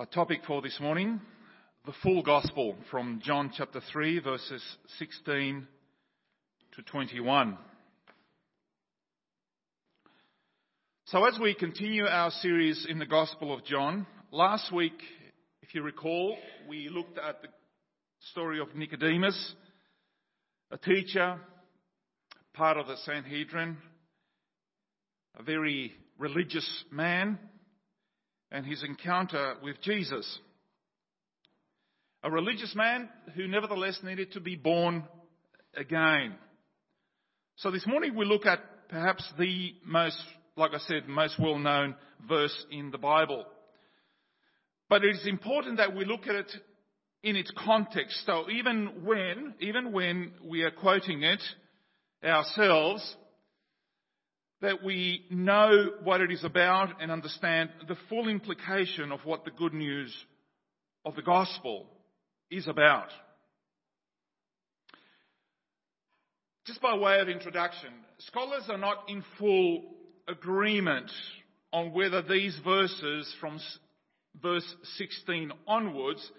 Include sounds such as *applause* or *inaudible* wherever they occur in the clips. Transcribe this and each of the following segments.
Our topic for this morning, the full gospel from John chapter 3 verses 16 to 21. So as we continue our series in the Gospel of John, last week, if you recall, we looked at the story of Nicodemus, a teacher, part of the Sanhedrin, a very religious man, and his encounter with Jesus. A religious man who nevertheless needed to be born again. So this morning we look at perhaps the most, like I said, most well known verse in the Bible. But it is important that we look at it in its context. So even when, even when we are quoting it ourselves, that we know what it is about and understand the full implication of what the good news of the gospel is about. Just by way of introduction, scholars are not in full agreement on whether these verses from verse 16 onwards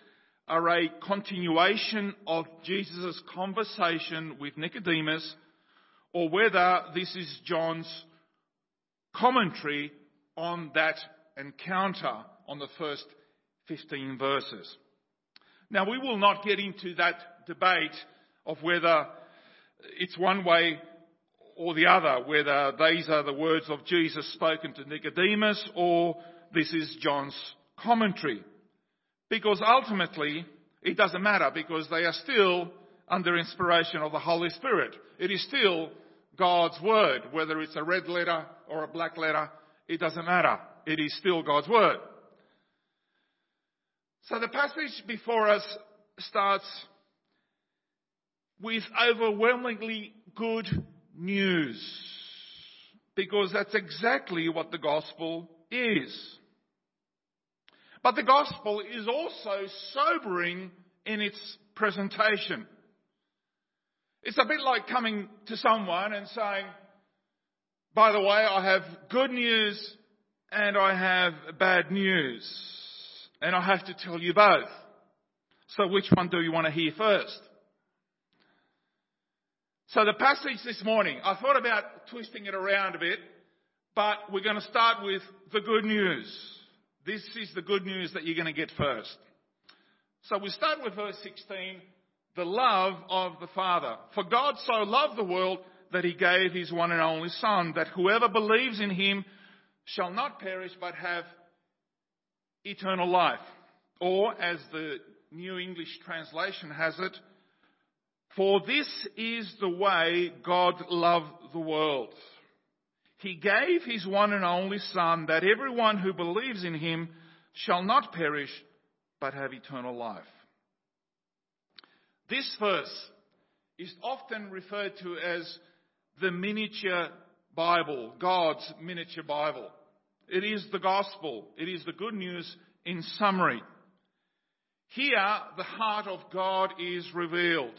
are a continuation of Jesus' conversation with Nicodemus or whether this is John's commentary on that encounter on the first 15 verses. Now we will not get into that debate of whether it's one way or the other, whether these are the words of Jesus spoken to Nicodemus or this is John's commentary. Because ultimately, it doesn't matter because they are still under inspiration of the Holy Spirit. It is still God's Word, whether it's a red letter or a black letter, it doesn't matter. It is still God's Word. So the passage before us starts with overwhelmingly good news. Because that's exactly what the gospel is. But the gospel is also sobering in its presentation. It's a bit like coming to someone and saying, by the way, I have good news and I have bad news. And I have to tell you both. So which one do you want to hear first? So the passage this morning, I thought about twisting it around a bit, but we're going to start with the good news. This is the good news that you're going to get first. So we start with verse 16 the love of the Father. For God so loved the world that he gave his one and only Son, that whoever believes in him shall not perish but have eternal life. Or, as the New English translation has it, for this is the way God loved the world. He gave his one and only Son that everyone who believes in him shall not perish but have eternal life. This verse is often referred to as the miniature Bible, God's miniature Bible. It is the gospel. It is the good news in summary. Here, the heart of God is revealed.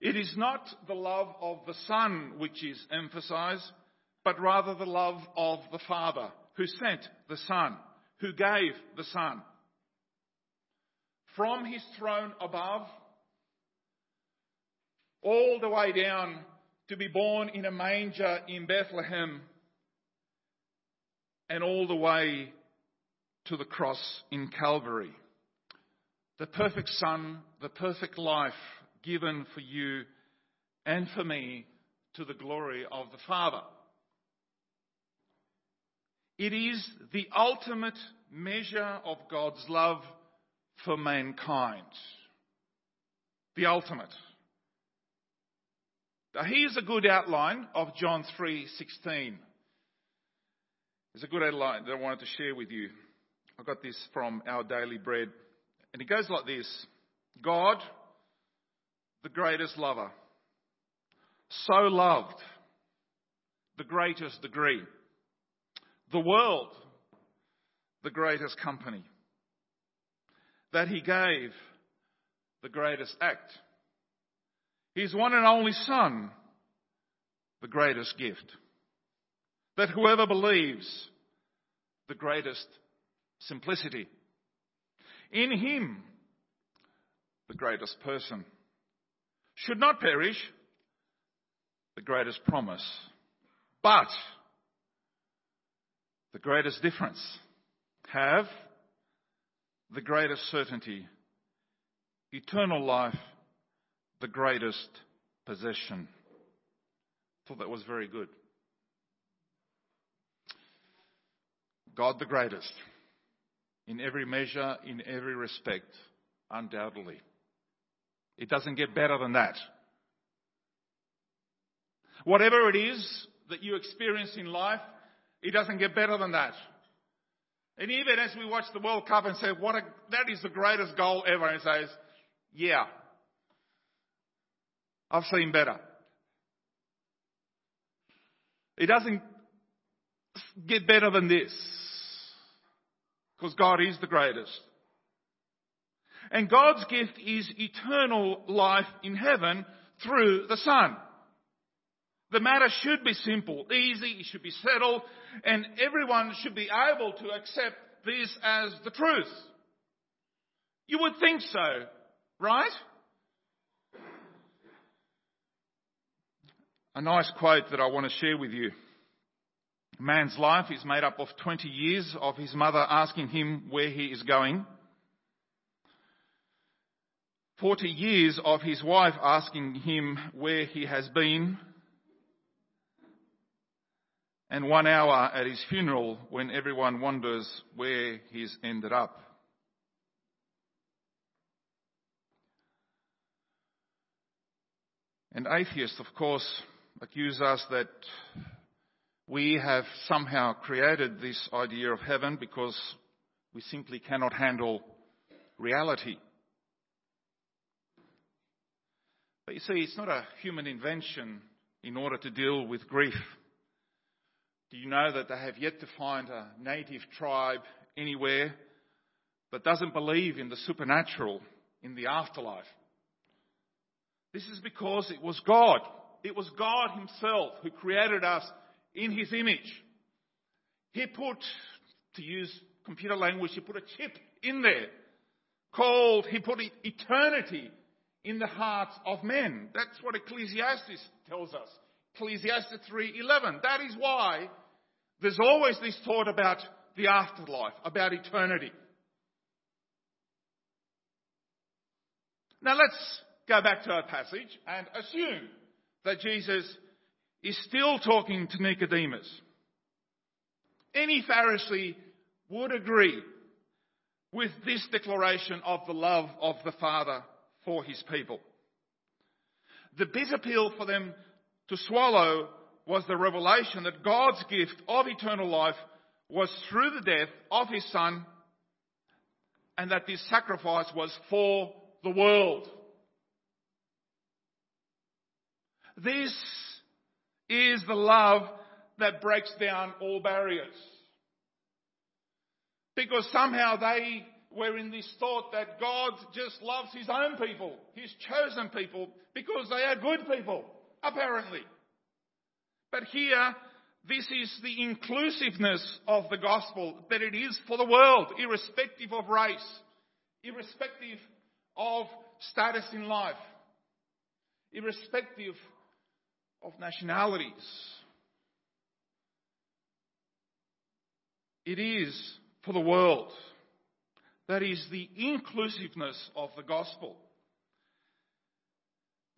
It is not the love of the Son which is emphasized, but rather the love of the Father who sent the Son, who gave the Son. From his throne above, all the way down to be born in a manger in Bethlehem and all the way to the cross in Calvary. The perfect Son, the perfect life given for you and for me to the glory of the Father. It is the ultimate measure of God's love for mankind. The ultimate. Now here's a good outline of John 3:16. There's a good outline that I wanted to share with you. I got this from our daily bread. And it goes like this. God, the greatest lover, so loved the greatest degree. The world, the greatest company. That he gave the greatest act his one and only Son, the greatest gift. That whoever believes, the greatest simplicity, In him, the greatest person. Should not perish, the greatest promise. But the greatest difference. Have the greatest certainty. Eternal life, the greatest possession. Thought that was very good. God the greatest. In every measure, in every respect, undoubtedly. It doesn't get better than that. Whatever it is that you experience in life, it doesn't get better than that. And even as we watch the World Cup and say, what a, that is the greatest goal ever, and says, yeah, I've seen better. It doesn't get better than this. Because God is the greatest. And God's gift is eternal life in heaven through the Son. The matter should be simple, easy, it should be settled, and everyone should be able to accept this as the truth. You would think so, right? A nice quote that I want to share with you. Man's life is made up of 20 years of his mother asking him where he is going. 40 years of his wife asking him where he has been and one hour at his funeral when everyone wonders where he's ended up. And atheists, of course, accuse us that we have somehow created this idea of heaven because we simply cannot handle reality. But you see, it's not a human invention in order to deal with grief. Do you know that they have yet to find a native tribe anywhere that doesn't believe in the supernatural, in the afterlife? This is because it was God. It was God Himself who created us in His image. He put, to use computer language, He put a chip in there called, He put eternity in the hearts of men. That's what Ecclesiastes tells us. Ecclesiastes 3:11. That is why there's always this thought about the afterlife, about eternity. Now let's go back to our passage and assume that Jesus is still talking to Nicodemus. Any Pharisee would agree with this declaration of the love of the Father for his people. The bitter pill for them to swallow was the revelation that God's gift of eternal life was through the death of his son and that this sacrifice was for the world. This is the love that breaks down all barriers. Because somehow they were in this thought that God just loves his own people, his chosen people, because they are good people, apparently. But here, this is the inclusiveness of the gospel, that it is for the world, irrespective of race, irrespective of status in life, irrespective of nationalities. It is for the world. That is the inclusiveness of the gospel.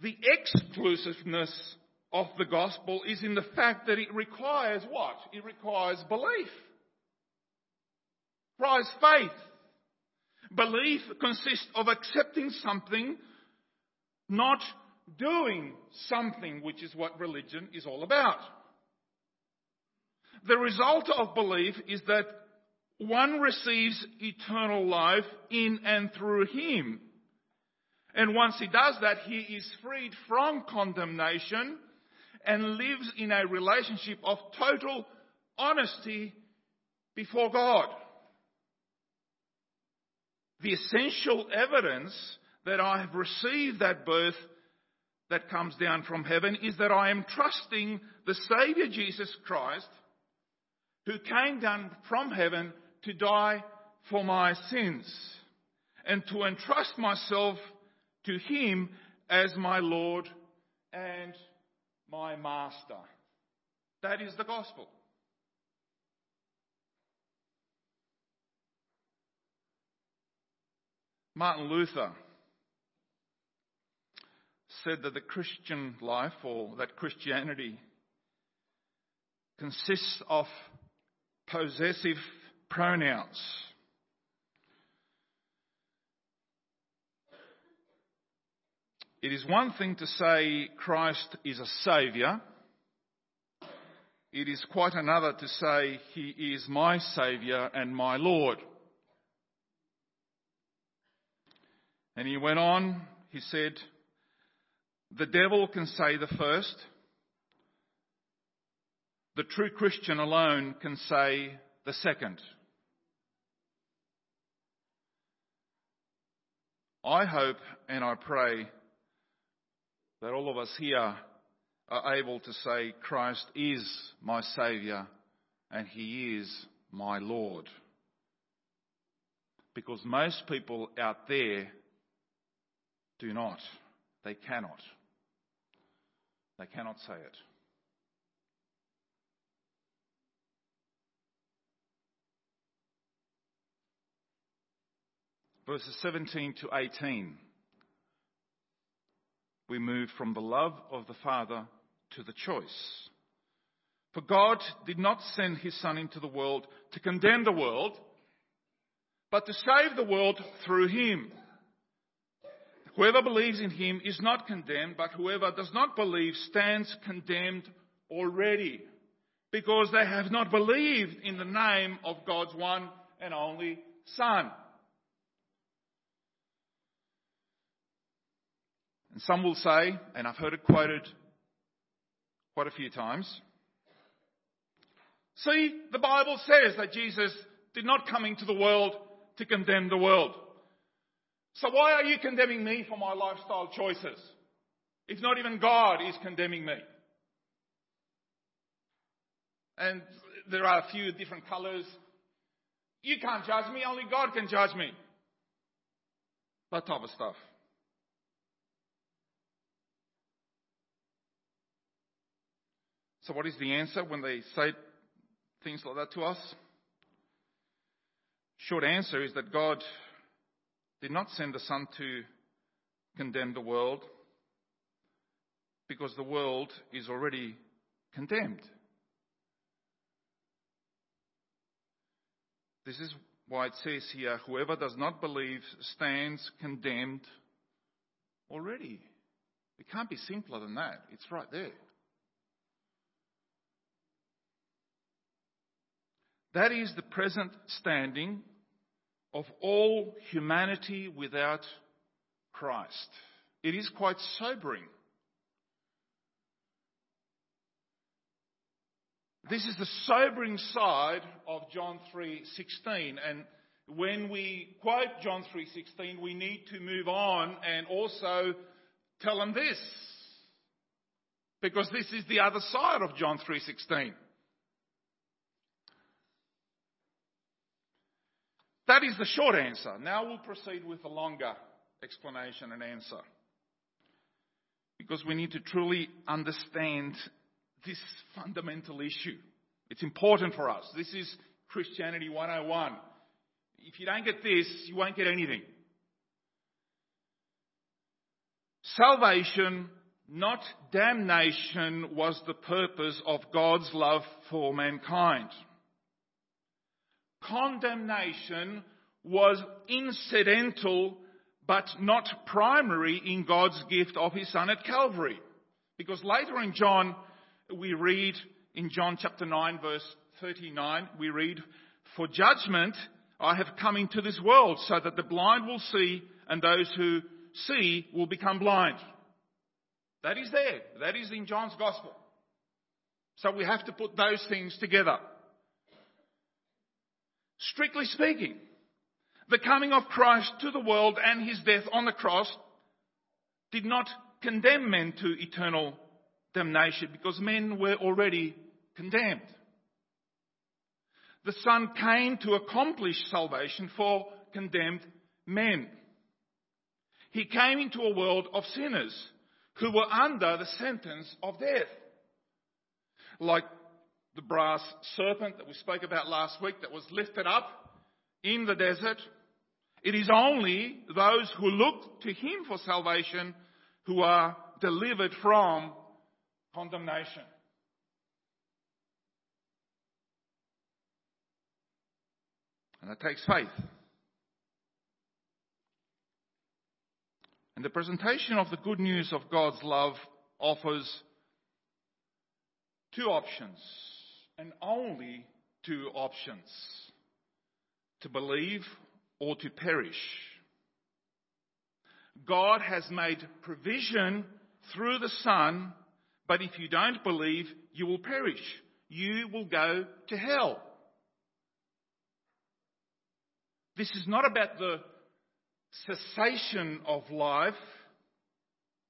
The exclusiveness of the gospel is in the fact that it requires what? It requires belief. Requires faith. Belief consists of accepting something, not doing something, which is what religion is all about. The result of belief is that one receives eternal life in and through him. And once he does that, he is freed from condemnation and lives in a relationship of total honesty before God. The essential evidence that I have received that birth that comes down from heaven is that I am trusting the Saviour Jesus Christ who came down from heaven to die for my sins. and to entrust myself to Him as my Lord and my Master. That is the gospel. Martin Luther said that the Christian life or that Christianity consists of possessive pronouns. It is one thing to say Christ is a saviour. It is quite another to say he is my saviour and my Lord. And he went on, he said, the devil can say the first. The true Christian alone can say the second. I hope and I pray that all of us here are able to say, Christ is my Saviour and He is my Lord. Because most people out there do not. They cannot. They cannot say it. Verses 17 to 18, we move from the love of the Father to the choice. For God did not send his Son into the world to condemn the world, but to save the world through him. Whoever believes in him is not condemned, but whoever does not believe stands condemned already, because they have not believed in the name of God's one and only Son. And some will say, and I've heard it quoted quite a few times, see, the Bible says that Jesus did not come into the world to condemn the world. So why are you condemning me for my lifestyle choices? If not even God is condemning me. And there are a few different colors. You can't judge me, only God can judge me. That type of stuff. So, what is the answer when they say things like that to us? Short answer is that God did not send the Son to condemn the world because the world is already condemned. This is why it says here, whoever does not believe stands condemned already. It can't be simpler than that. It's right there. That is the present standing of all humanity without Christ. It is quite sobering. This is the sobering side of John 3:16 and when we quote John 3:16 we need to move on and also tell them this because this is the other side of John 3:16 That is the short answer. Now we'll proceed with the longer explanation and answer. Because we need to truly understand this fundamental issue. It's important for us. This is Christianity 101. If you don't get this, you won't get anything. Salvation, not damnation, was the purpose of God's love for mankind condemnation was incidental but not primary in God's gift of His Son at Calvary. Because later in John, we read in John chapter 9 verse 39, we read, For judgment I have come into this world so that the blind will see and those who see will become blind. That is there. That is in John's Gospel. So we have to put those things together. Strictly speaking, the coming of Christ to the world and his death on the cross did not condemn men to eternal damnation because men were already condemned. The Son came to accomplish salvation for condemned men. He came into a world of sinners who were under the sentence of death. Like the brass serpent that we spoke about last week that was lifted up in the desert. It is only those who look to Him for salvation who are delivered from condemnation. And that takes faith. And the presentation of the good news of God's love offers two options, and only two options to believe or to perish. God has made provision through the Son, but if you don't believe, you will perish. You will go to hell. This is not about the cessation of life.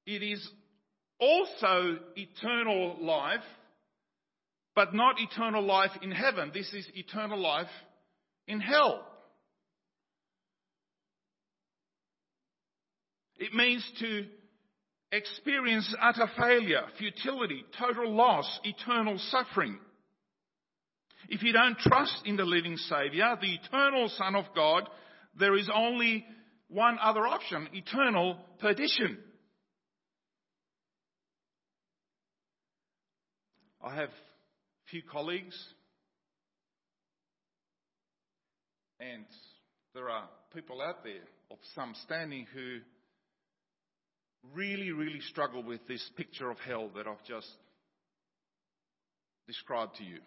It is also eternal life, but not eternal life in heaven. This is eternal life in hell. It means to experience utter failure, futility, total loss, eternal suffering. If you don't trust in the living Saviour, the eternal Son of God, there is only one other option eternal perdition. I have few colleagues, and there are people out there of some standing who really, really struggle with this picture of hell that I've just described to you.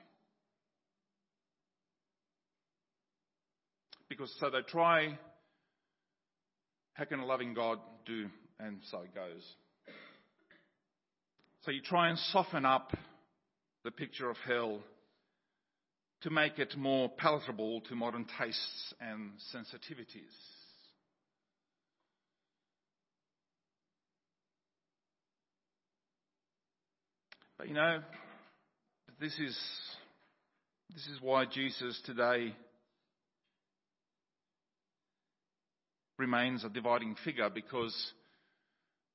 Because so they try, how can a loving God do? And so it goes. So you try and soften up the picture of hell to make it more palatable to modern tastes and sensitivities. But you know, this is, this is why Jesus today remains a dividing figure because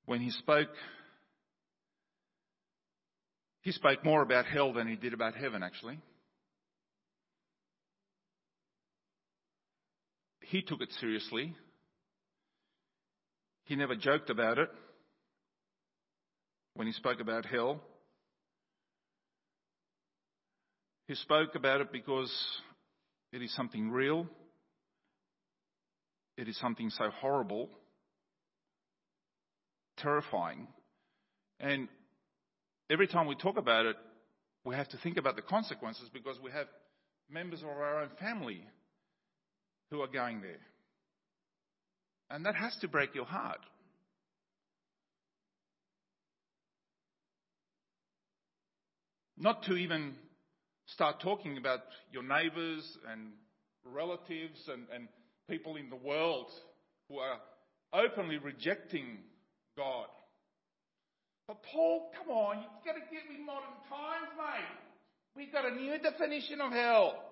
when he spoke, he spoke more about hell than he did about heaven actually. He took it seriously. He never joked about it when he spoke about hell. He spoke about it because it is something real. It is something so horrible, terrifying. And every time we talk about it, we have to think about the consequences because we have members of our own family who are going there. And that has to break your heart. Not to even start talking about your neighbours and relatives and, and people in the world who are openly rejecting God. But Paul, come on, you've got to get with modern times, mate. We've got a new definition of hell.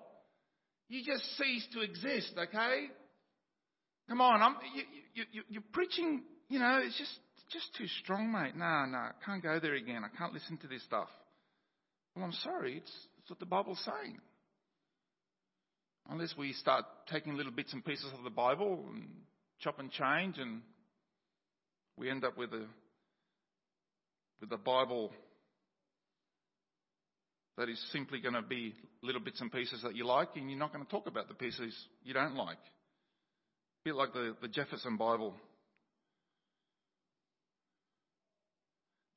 You just cease to exist, okay? Come on, I'm, you, you, you, you're preaching, you know, it's just, just too strong, mate. No, no, I can't go there again. I can't listen to this stuff. Well, I'm sorry, it's, it's what the Bible's saying. Unless we start taking little bits and pieces of the Bible and chop and change, and we end up with a with a Bible that is simply going to be little bits and pieces that you like, and you're not going to talk about the pieces you don't like. A bit like the, the Jefferson Bible.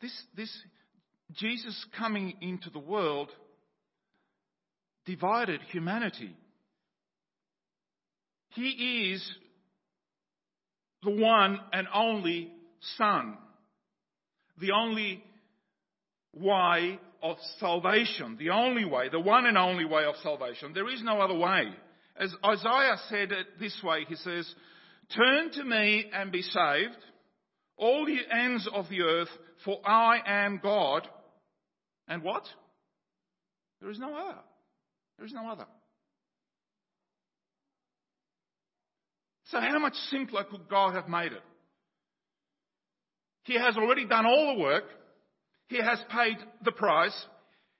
This, this Jesus coming into the world divided humanity. He is the one and only Son, the only way of salvation, the only way, the one and only way of salvation. There is no other way. As Isaiah said it this way, he says, Turn to me and be saved, all the ends of the earth, for I am God. And what? There is no other. There is no other. So how much simpler could God have made it? He has already done all the work. He has paid the price.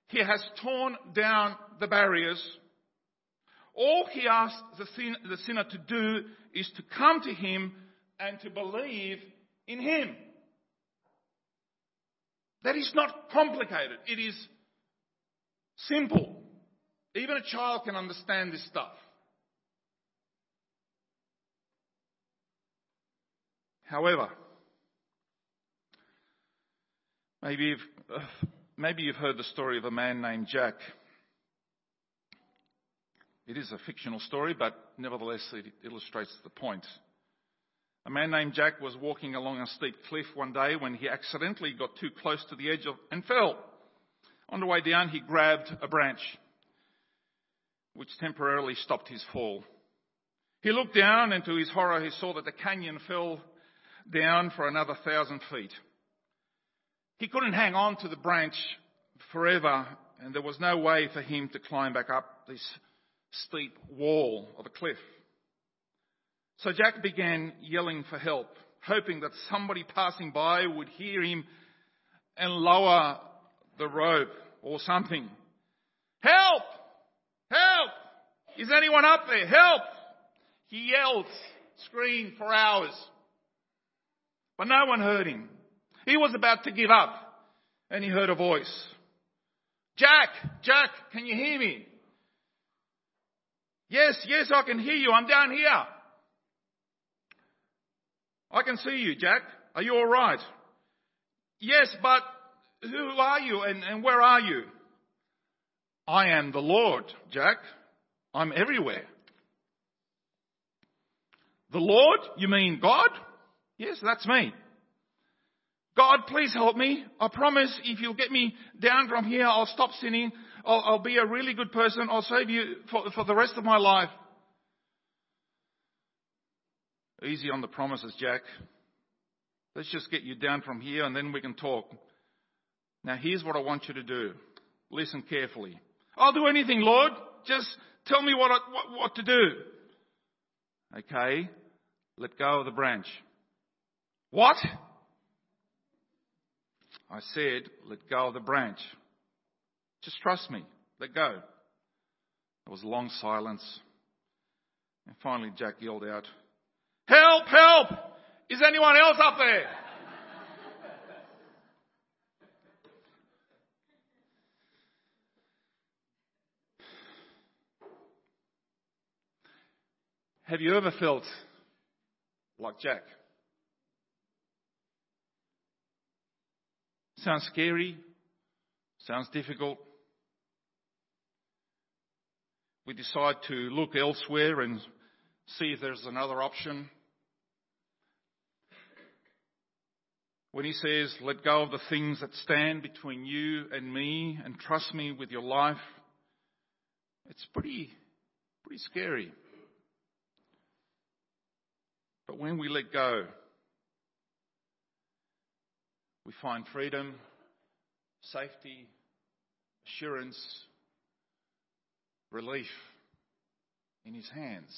He has torn down the barriers. All he asks the, sin, the sinner to do is to come to him and to believe in him. That is not complicated. It is simple. Even a child can understand this stuff. However, maybe you've, maybe you've heard the story of a man named Jack. It is a fictional story, but nevertheless it illustrates the point. A man named Jack was walking along a steep cliff one day when he accidentally got too close to the edge of, and fell. On the way down, he grabbed a branch, which temporarily stopped his fall. He looked down, and to his horror, he saw that the canyon fell down for another thousand feet. He couldn't hang on to the branch forever, and there was no way for him to climb back up this steep wall of a cliff. So Jack began yelling for help, hoping that somebody passing by would hear him and lower the rope or something. Help! Help! Is anyone up there? Help! He yelled, screamed for hours. But no one heard him. He was about to give up and he heard a voice. Jack! Jack! Can you hear me? Yes, yes, I can hear you. I'm down here. I can see you, Jack. Are you alright? Yes, but who are you and, and where are you? I am the Lord, Jack. I'm everywhere. The Lord? You mean God? Yes, that's me. God, please help me. I promise if you'll get me down from here, I'll stop sinning. I'll, I'll be a really good person. I'll save you for, for the rest of my life. Easy on the promises, Jack. Let's just get you down from here and then we can talk. Now here's what I want you to do. Listen carefully. I'll do anything, Lord. Just tell me what, I, what, what to do. Okay. Let go of the branch. What? I said, let go of the branch. Just trust me. Let go. There was a long silence. And finally Jack yelled out, Help! Help! Is anyone else up there? Have you ever felt like Jack? Sounds scary. Sounds difficult. We decide to look elsewhere and see if there's another option. When he says, let go of the things that stand between you and me and trust me with your life, it's pretty, pretty scary. But when we let go, we find freedom, safety, assurance, relief in His hands.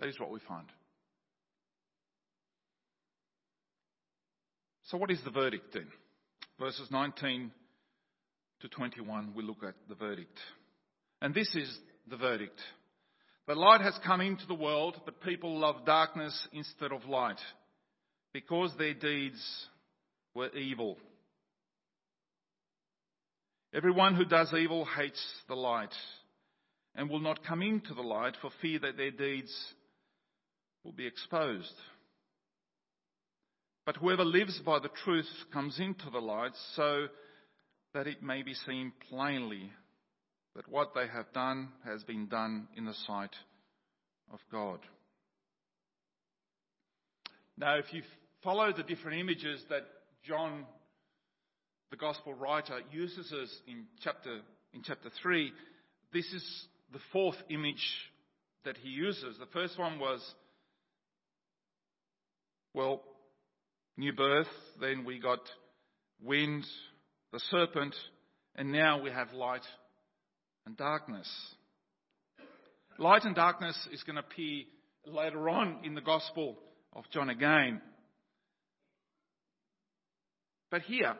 That is what we find. So, what is the verdict then? Verses 19 to 21, we look at the verdict. And this is the verdict. The light has come into the world, but people love darkness instead of light because their deeds were evil. Everyone who does evil hates the light and will not come into the light for fear that their deeds will be exposed. But whoever lives by the truth comes into the light so that it may be seen plainly that what they have done has been done in the sight of God. Now, if you follow the different images that John, the gospel writer, uses us in chapter, in chapter 3, this is the fourth image that he uses. The first one was, well, new birth, then we got wind, the serpent, and now we have light and darkness. Light and darkness is going to appear later on in the Gospel of John again. But here,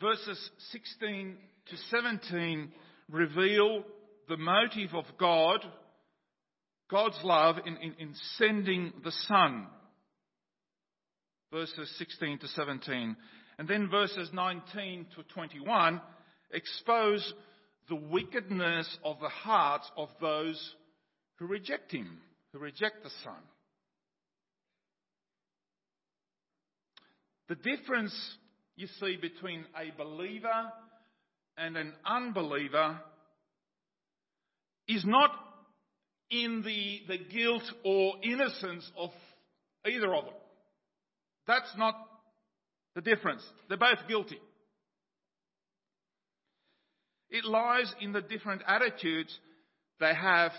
verses 16 to 17 reveal the motive of God, God's love in, in, in sending the Son. Verses 16 to 17. And then verses 19 to 21 expose the wickedness of the hearts of those who reject Him, who reject the Son. The difference you see between a believer and an unbeliever is not in the, the guilt or innocence of either of them. That's not the difference. They're both guilty. It lies in the different attitudes they have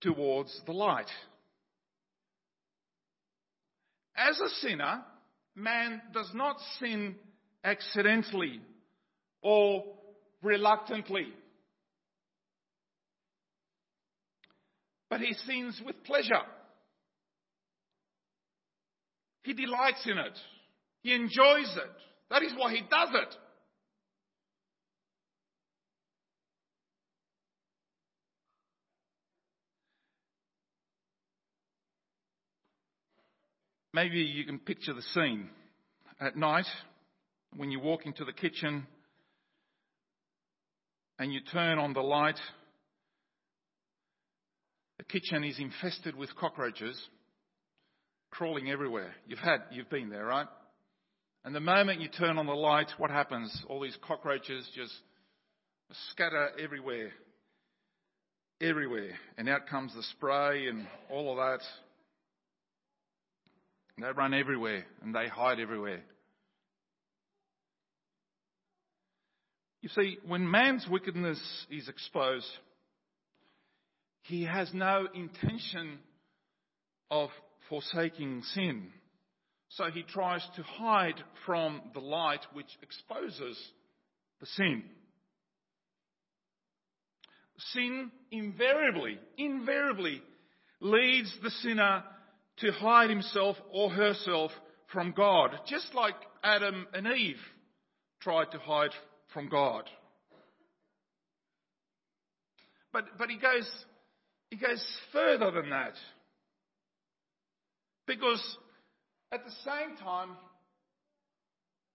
towards the light. As a sinner, man does not sin accidentally or reluctantly. But he sins with pleasure. He delights in it. He enjoys it. That is why he does it. Maybe you can picture the scene at night when you walk into the kitchen and you turn on the light. The kitchen is infested with cockroaches crawling everywhere. You've had, you've been there, right? And the moment you turn on the light, what happens? All these cockroaches just scatter everywhere. Everywhere. And out comes the spray and all of that. They run everywhere and they hide everywhere. You see, when man's wickedness is exposed, he has no intention of forsaking sin. So he tries to hide from the light which exposes the sin. Sin invariably, invariably leads the sinner to hide himself or herself from God, just like Adam and Eve tried to hide from God. But, but he goes, he goes further than that. Because at the same time,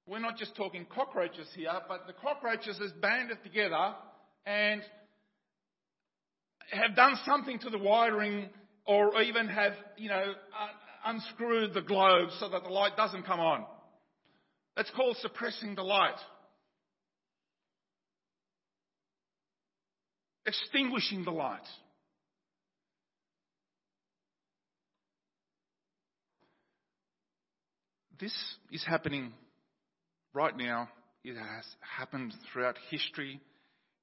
we're not just talking cockroaches here, but the cockroaches is banded together and have done something to the wiring or even have, you know, unscrewed the globe so that the light doesn't come on. That's called suppressing the light. Extinguishing the light. This is happening right now. It has happened throughout history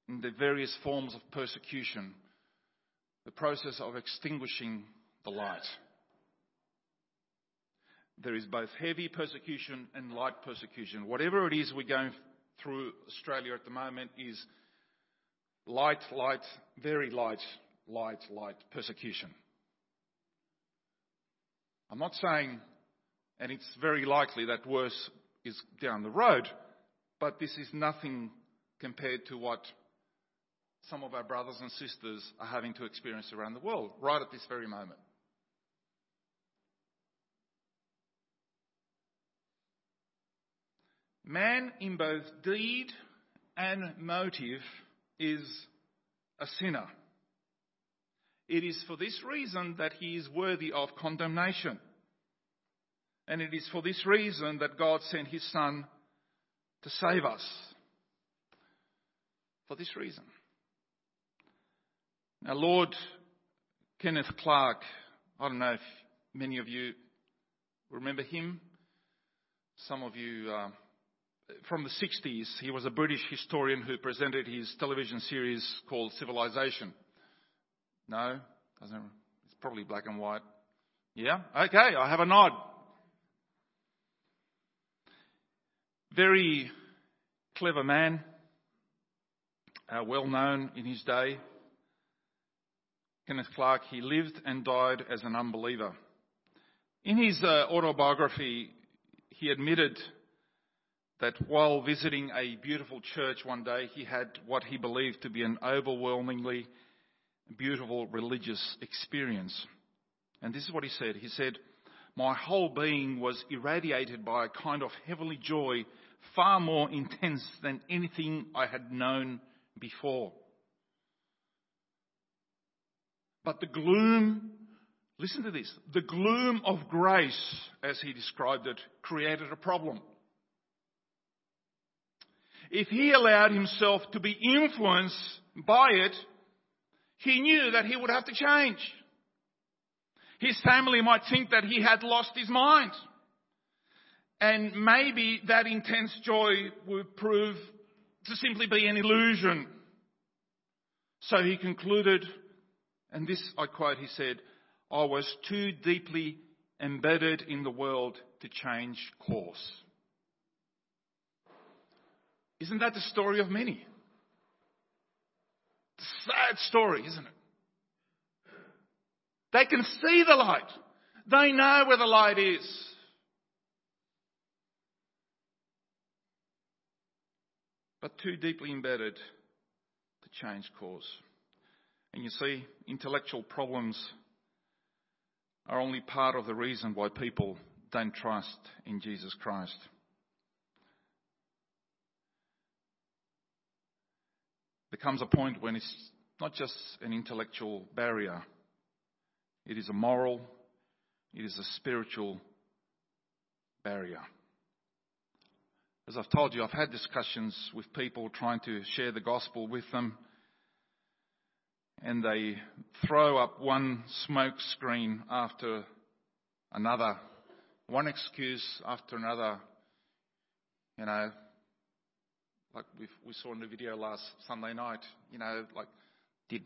in the various forms of persecution the process of extinguishing the light. There is both heavy persecution and light persecution. Whatever it is we're going through Australia at the moment is light, light, very light, light, light persecution. I'm not saying, and it's very likely that worse is down the road, but this is nothing compared to what some of our brothers and sisters are having to experience around the world right at this very moment. Man, in both deed and motive, is a sinner. It is for this reason that he is worthy of condemnation. And it is for this reason that God sent his Son to save us. For this reason. Now, Lord Kenneth Clark, I don't know if many of you remember him. Some of you, uh, from the 60s, he was a British historian who presented his television series called Civilization. No? Doesn't, it's probably black and white. Yeah? Okay, I have a nod. Very clever man, uh, well known in his day. Kenneth Clark, he lived and died as an unbeliever. In his uh, autobiography, he admitted that while visiting a beautiful church one day, he had what he believed to be an overwhelmingly beautiful religious experience. And this is what he said. He said, My whole being was irradiated by a kind of heavenly joy far more *laughs* intense than anything I had known before. But the gloom, listen to this, the gloom of grace, as he described it, created a problem. If he allowed himself to be influenced by it, he knew that he would have to change. His family might think that he had lost his mind. And maybe that intense joy would prove to simply be an illusion. So he concluded, and this I quote, he said, I was too deeply embedded in the world to change course. Isn't that the story of many? It's a sad story, isn't it? They can see the light. They know where the light is. But too deeply embedded to change course. And you see, intellectual problems are only part of the reason why people don't trust in Jesus Christ. There comes a point when it's not just an intellectual barrier, it is a moral, it is a spiritual barrier. As I've told you, I've had discussions with people trying to share the gospel with them, and they throw up one smoke screen after another, one excuse after another. You know, like we saw in the video last Sunday night, you know, like, did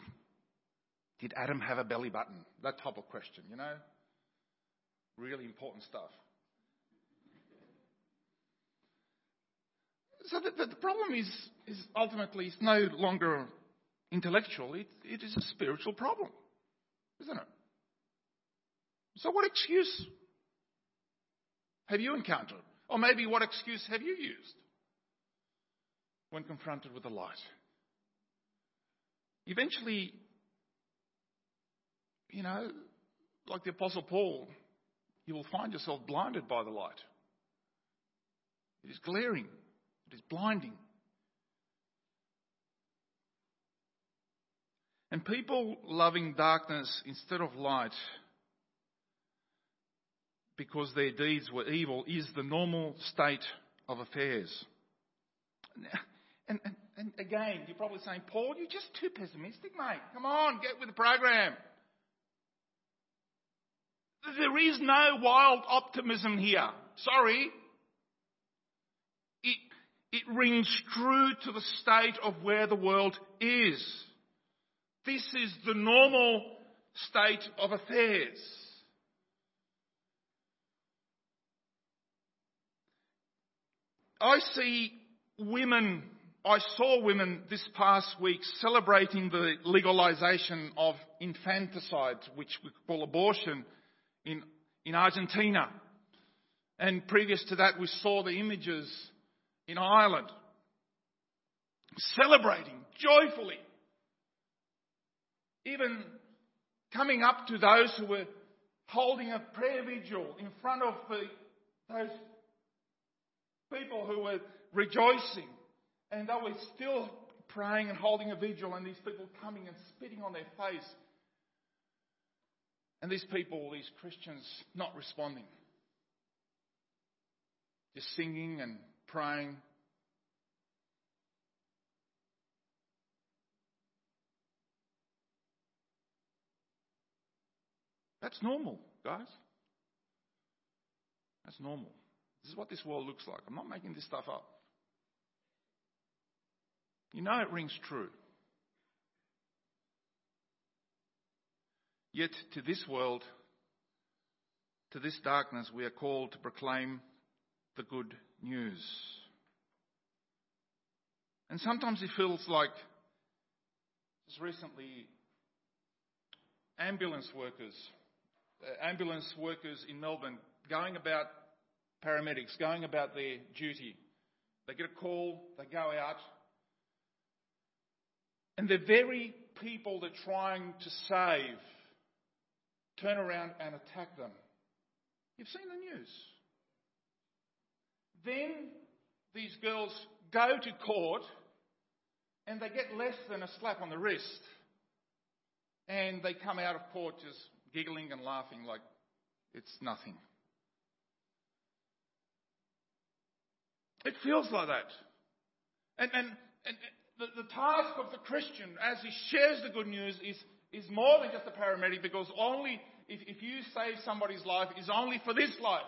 did Adam have a belly button? That type of question, you know? Really important stuff. So the, the problem is, is ultimately it's no longer intellectual, it, it is a spiritual problem, isn't it? So what excuse have you encountered? Or maybe what excuse have you used when confronted with the light? Eventually, you know, like the Apostle Paul, you will find yourself blinded by the light. It is glaring, it is blinding. And people loving darkness instead of light because their deeds were evil is the normal state of affairs. And, and, and again, you're probably saying, Paul, you're just too pessimistic, mate. Come on, get with the program. There is no wild optimism here. Sorry. It, it rings true to the state of where the world is. This is the normal state of affairs. I see women, I saw women this past week celebrating the legalization of infanticide, which we call abortion in, in Argentina. And previous to that, we saw the images in Ireland celebrating joyfully. Even coming up to those who were holding a prayer vigil in front of the, those people who were rejoicing. And they were still praying and holding a vigil, and these people coming and spitting on their face and these people, these Christians, not responding. Just singing and praying. That's normal, guys. That's normal. This is what this world looks like. I'm not making this stuff up. You know it rings true. Yet to this world, to this darkness, we are called to proclaim the good news. And sometimes it feels like, just recently, ambulance workers, Uh, ambulance workers in Melbourne going about paramedics, going about their duty. They get a call, they go out, and the very people they're trying to save turn around and attack them. You've seen the news. Then these girls go to court and they get less than a slap on the wrist. And they come out of court just giggling and laughing like it's nothing. It feels like that. And, and, and the, the task of the Christian as he shares the good news is, is more than just a paramedic because only if, if you save somebody's life is only for this life.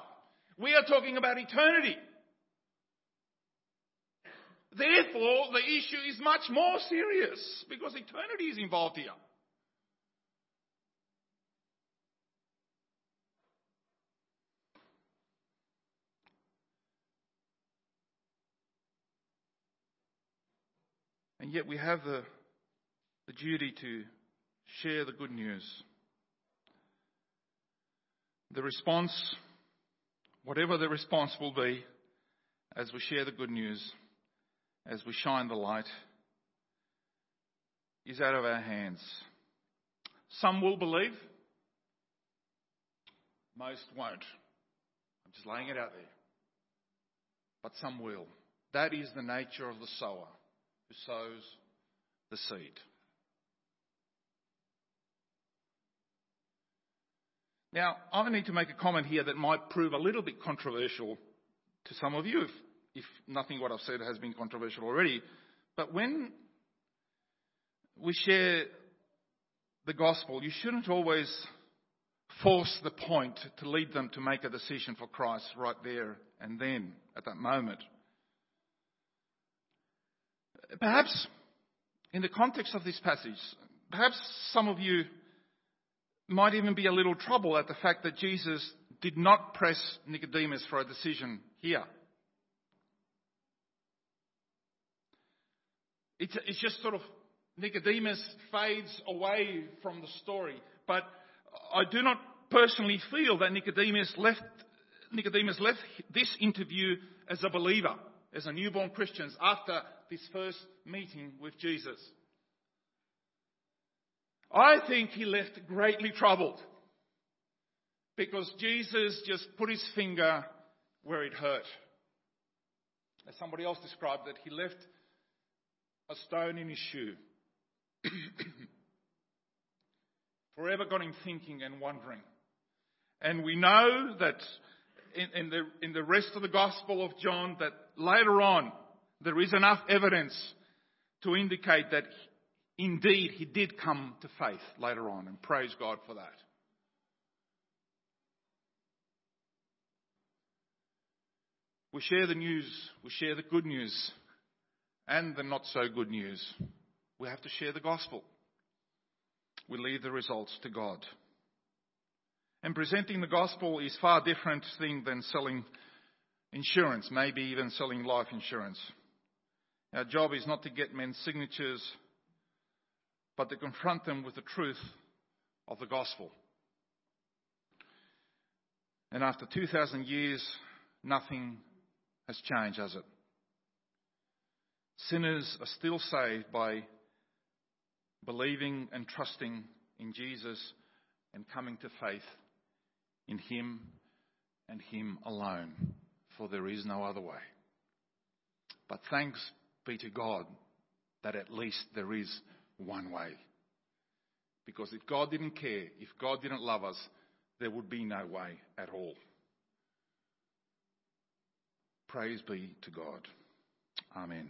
We are talking about eternity. Therefore, the issue is much more serious because eternity is involved here. And yet we have the, the duty to share the good news. The response, whatever the response will be, as we share the good news, as we shine the light, is out of our hands. Some will believe, most won't. I'm just laying it out there. But some will. That is the nature of the sower who sows the seed. Now, I need to make a comment here that might prove a little bit controversial to some of you, if, if nothing what I've said has been controversial already. But when we share the gospel, you shouldn't always force the point to lead them to make a decision for Christ right there and then, at that moment. Perhaps, in the context of this passage, perhaps some of you might even be a little troubled at the fact that Jesus did not press Nicodemus for a decision here. It's, it's just sort of Nicodemus fades away from the story. But I do not personally feel that Nicodemus left, Nicodemus left this interview as a believer, as a newborn Christian, after this first meeting with Jesus. I think he left greatly troubled because Jesus just put his finger where it hurt. As somebody else described it, he left a stone in his shoe. *coughs* Forever got him thinking and wondering. And we know that in, in, the, in the rest of the Gospel of John that later on there is enough evidence to indicate that indeed he did come to faith later on, and praise God for that. We share the news, we share the good news, and the not so good news. We have to share the gospel. We leave the results to God. And presenting the gospel is far different thing than selling insurance, maybe even selling life insurance. Our job is not to get men's signatures, but to confront them with the truth of the gospel. And after 2,000 years, nothing has changed, has it? Sinners are still saved by believing and trusting in Jesus and coming to faith in Him and Him alone, for there is no other way. But thanks be to God that at least there is one way. Because if God didn't care, if God didn't love us, there would be no way at all. Praise be to God. Amen.